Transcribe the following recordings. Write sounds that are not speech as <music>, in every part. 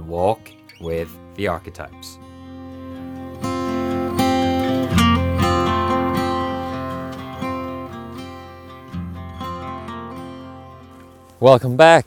walk with the archetypes. Welcome back.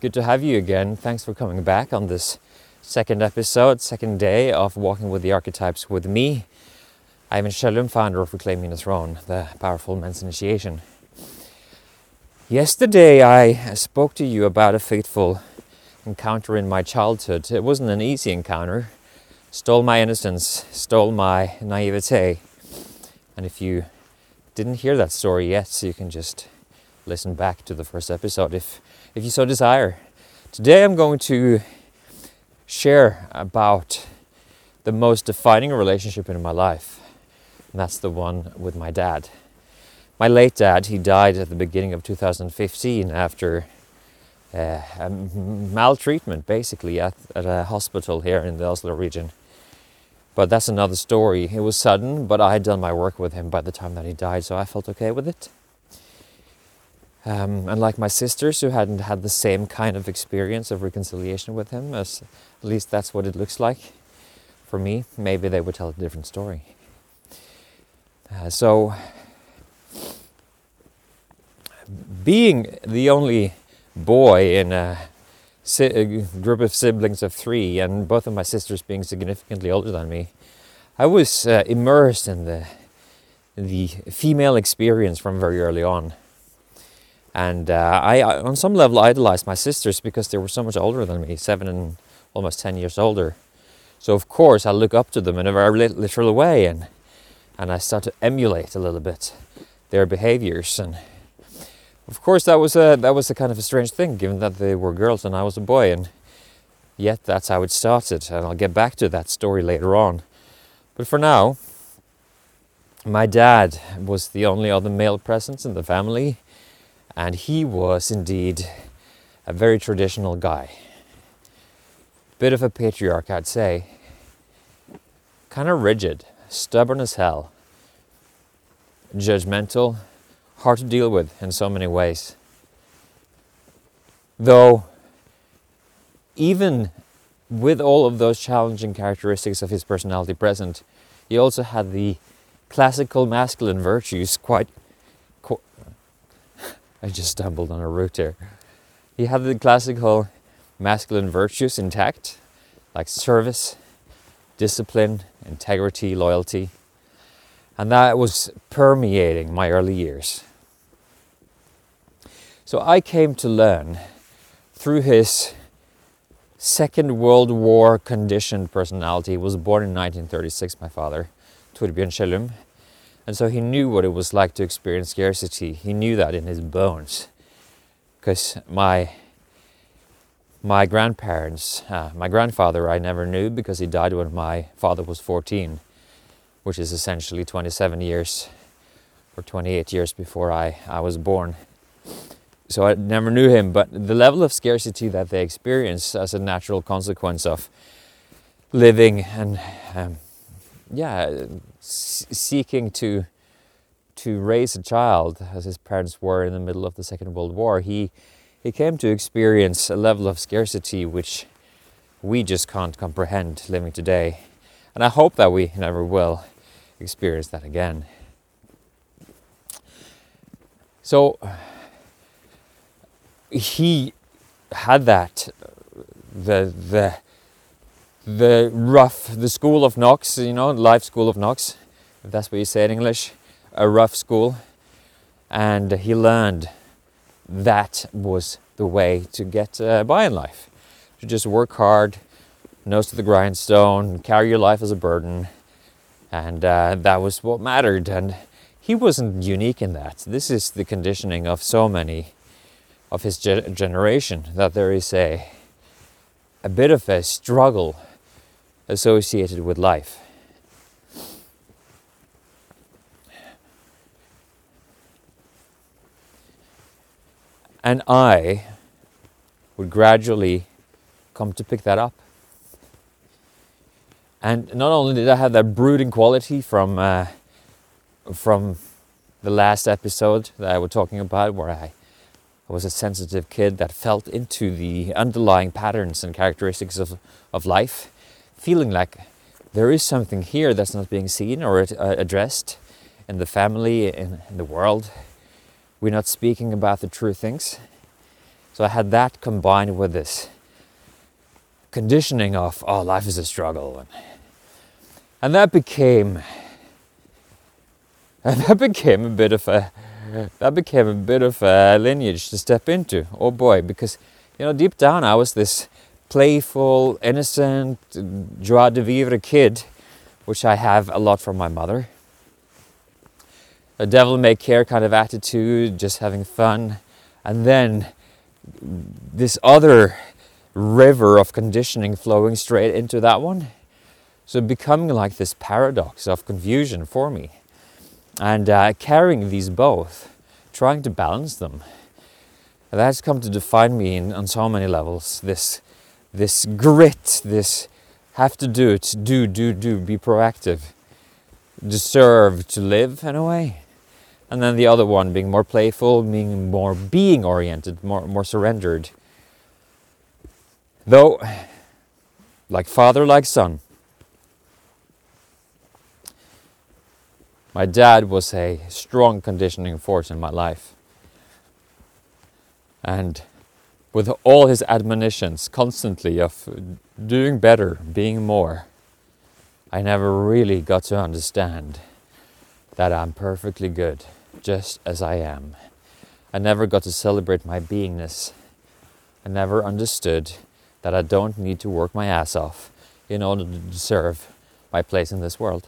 Good to have you again. Thanks for coming back on this second episode, second day of Walking with the Archetypes with me, Ivan Shalom, founder of Reclaiming the Throne, the powerful men's initiation. Yesterday I spoke to you about a fateful encounter in my childhood. It wasn't an easy encounter. Stole my innocence, stole my naivete. And if you didn't hear that story yet, so you can just listen back to the first episode if, if you so desire. Today I'm going to share about the most defining relationship in my life, and that's the one with my dad. My late dad, he died at the beginning of 2015 after uh, maltreatment basically at, at a hospital here in the Oslo region. But that's another story. It was sudden, but I had done my work with him by the time that he died, so I felt okay with it. Um, unlike my sisters, who hadn't had the same kind of experience of reconciliation with him, as at least that's what it looks like for me, maybe they would tell a different story. Uh, so, being the only boy in a, a, group of siblings of three, and both of my sisters being significantly older than me, I was uh, immersed in the the female experience from very early on. And uh, I, on some level, idolized my sisters because they were so much older than me, seven and almost ten years older. So of course, I look up to them in a very literal way, and and I start to emulate a little bit their behaviors and of course, that was a that was a kind of a strange thing, given that they were girls and I was a boy, and yet that's how it started. And I'll get back to that story later on. But for now, my dad was the only other male presence in the family, and he was indeed a very traditional guy. Bit of a patriarch, I'd say. Kind of rigid, stubborn as hell, judgmental hard to deal with in so many ways. Though, even with all of those challenging characteristics of his personality present, he also had the classical masculine virtues quite. Qu- I just stumbled on a root here. He had the classical masculine virtues intact, like service, discipline, integrity, loyalty. And that was permeating my early years. So I came to learn through his Second World War conditioned personality. He was born in 1936, my father, Torbjörn Kjellum. And so he knew what it was like to experience scarcity. He knew that in his bones. Because my my grandparents, uh, my grandfather, I never knew because he died when my father was 14 which is essentially 27 years or 28 years before I, I was born. So I never knew him, but the level of scarcity that they experience as a natural consequence of living and um, yeah, seeking to to raise a child as his parents were in the middle of the Second World War, he he came to experience a level of scarcity which we just can't comprehend living today. And I hope that we never will experience that again. So he had that the the the rough the school of knocks, you know, life school of knocks, that's what you say in English, a rough school, and he learned that was the way to get uh, by in life, to just work hard, nose to the grindstone, carry your life as a burden, and uh, that was what mattered. And he wasn't unique in that. This is the conditioning of so many of his ge- generation that there is a a bit of a struggle associated with life. And I would gradually come to pick that up. And not only did I have that brooding quality from uh, from the last episode that I was talking about, where I, I was a sensitive kid that felt into the underlying patterns and characteristics of, of life, feeling like there is something here that's not being seen or uh, addressed in the family, in, in the world. We're not speaking about the true things. So I had that combined with this conditioning of, oh, life is a struggle. And, and that became and <laughs> that became a bit of a that became a bit of a lineage to step into. Oh boy, because you know, deep down I was this playful, innocent, joie de vivre kid, which I have a lot from my mother. A devil may care kind of attitude, just having fun. And then this other river of conditioning flowing straight into that one. So becoming like this paradox of confusion for me. And uh, carrying these both, trying to balance them. That's come to define me in, on so many levels. This, this grit, this have to do it, do, do, do, be proactive, deserve to live in a way and then the other one being more playful, being more being oriented, more more surrendered. Though, like father, like son. My dad was a strong conditioning force in my life. And with all his admonitions constantly of doing better, being more, I never really got to understand that I'm perfectly good just as I am. I never got to celebrate my beingness. I never understood that I don't need to work my ass off in order to deserve my place in this world.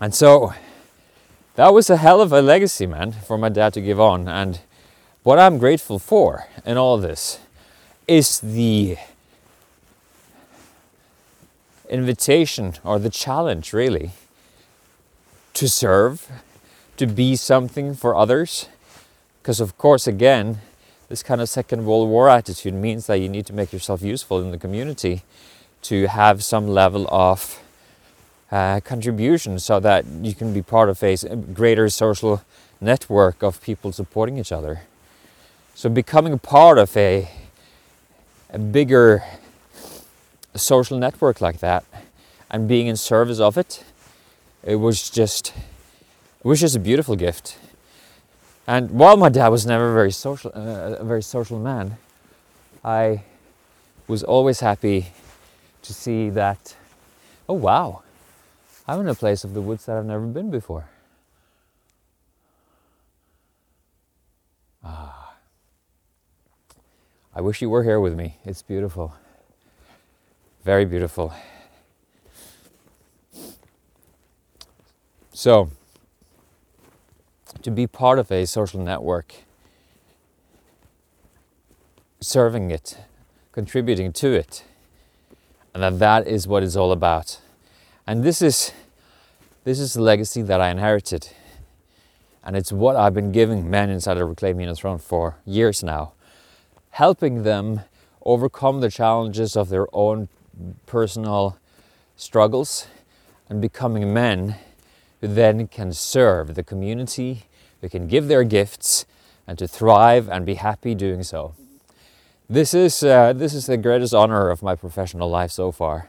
And so that was a hell of a legacy, man, for my dad to give on. And what I'm grateful for in all this is the invitation or the challenge, really, to serve, to be something for others. Because, of course, again, this kind of Second World War attitude means that you need to make yourself useful in the community to have some level of uh, contribution so that you can be part of a greater social network of people supporting each other. So, becoming a part of a, a bigger social network like that and being in service of it it was just it was just a beautiful gift. And while my dad was never very social, uh, a very social man, I was always happy to see that. Oh wow, I'm in a place of the woods that I've never been before. Ah, I wish you were here with me. It's beautiful, very beautiful. So, to be part of a social network, serving it, contributing to it, and that that is what it's all about. And this is this is the legacy that I inherited. And it's what I've been giving men inside of Reclaiming the Throne for years now, helping them overcome the challenges of their own personal struggles and becoming men who then can serve the community, who can give their gifts, and to thrive and be happy doing so. This is, uh, this is the greatest honor of my professional life so far.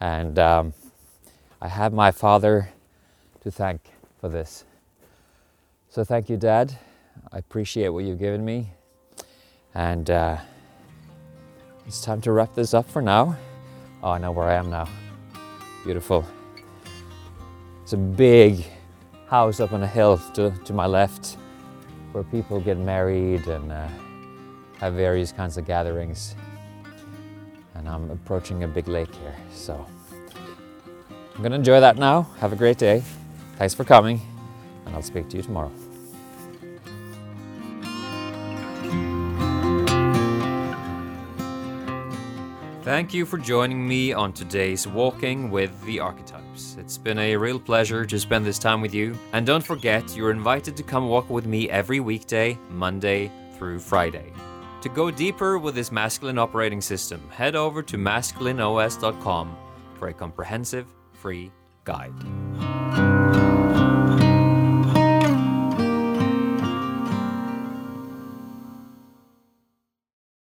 And um, I have my father to thank for this. So thank you, Dad. I appreciate what you've given me. And uh, it's time to wrap this up for now. Oh, I know where I am now. Beautiful. It's a big house up on a hill to, to my left where people get married and uh, have various kinds of gatherings. And I'm approaching a big lake here, so I'm gonna enjoy that now. Have a great day. Thanks for coming, and I'll speak to you tomorrow. Thank you for joining me on today's Walking with the Archetypes. It's been a real pleasure to spend this time with you. And don't forget, you're invited to come walk with me every weekday, Monday through Friday. To go deeper with this masculine operating system, head over to masculineos.com for a comprehensive free guide.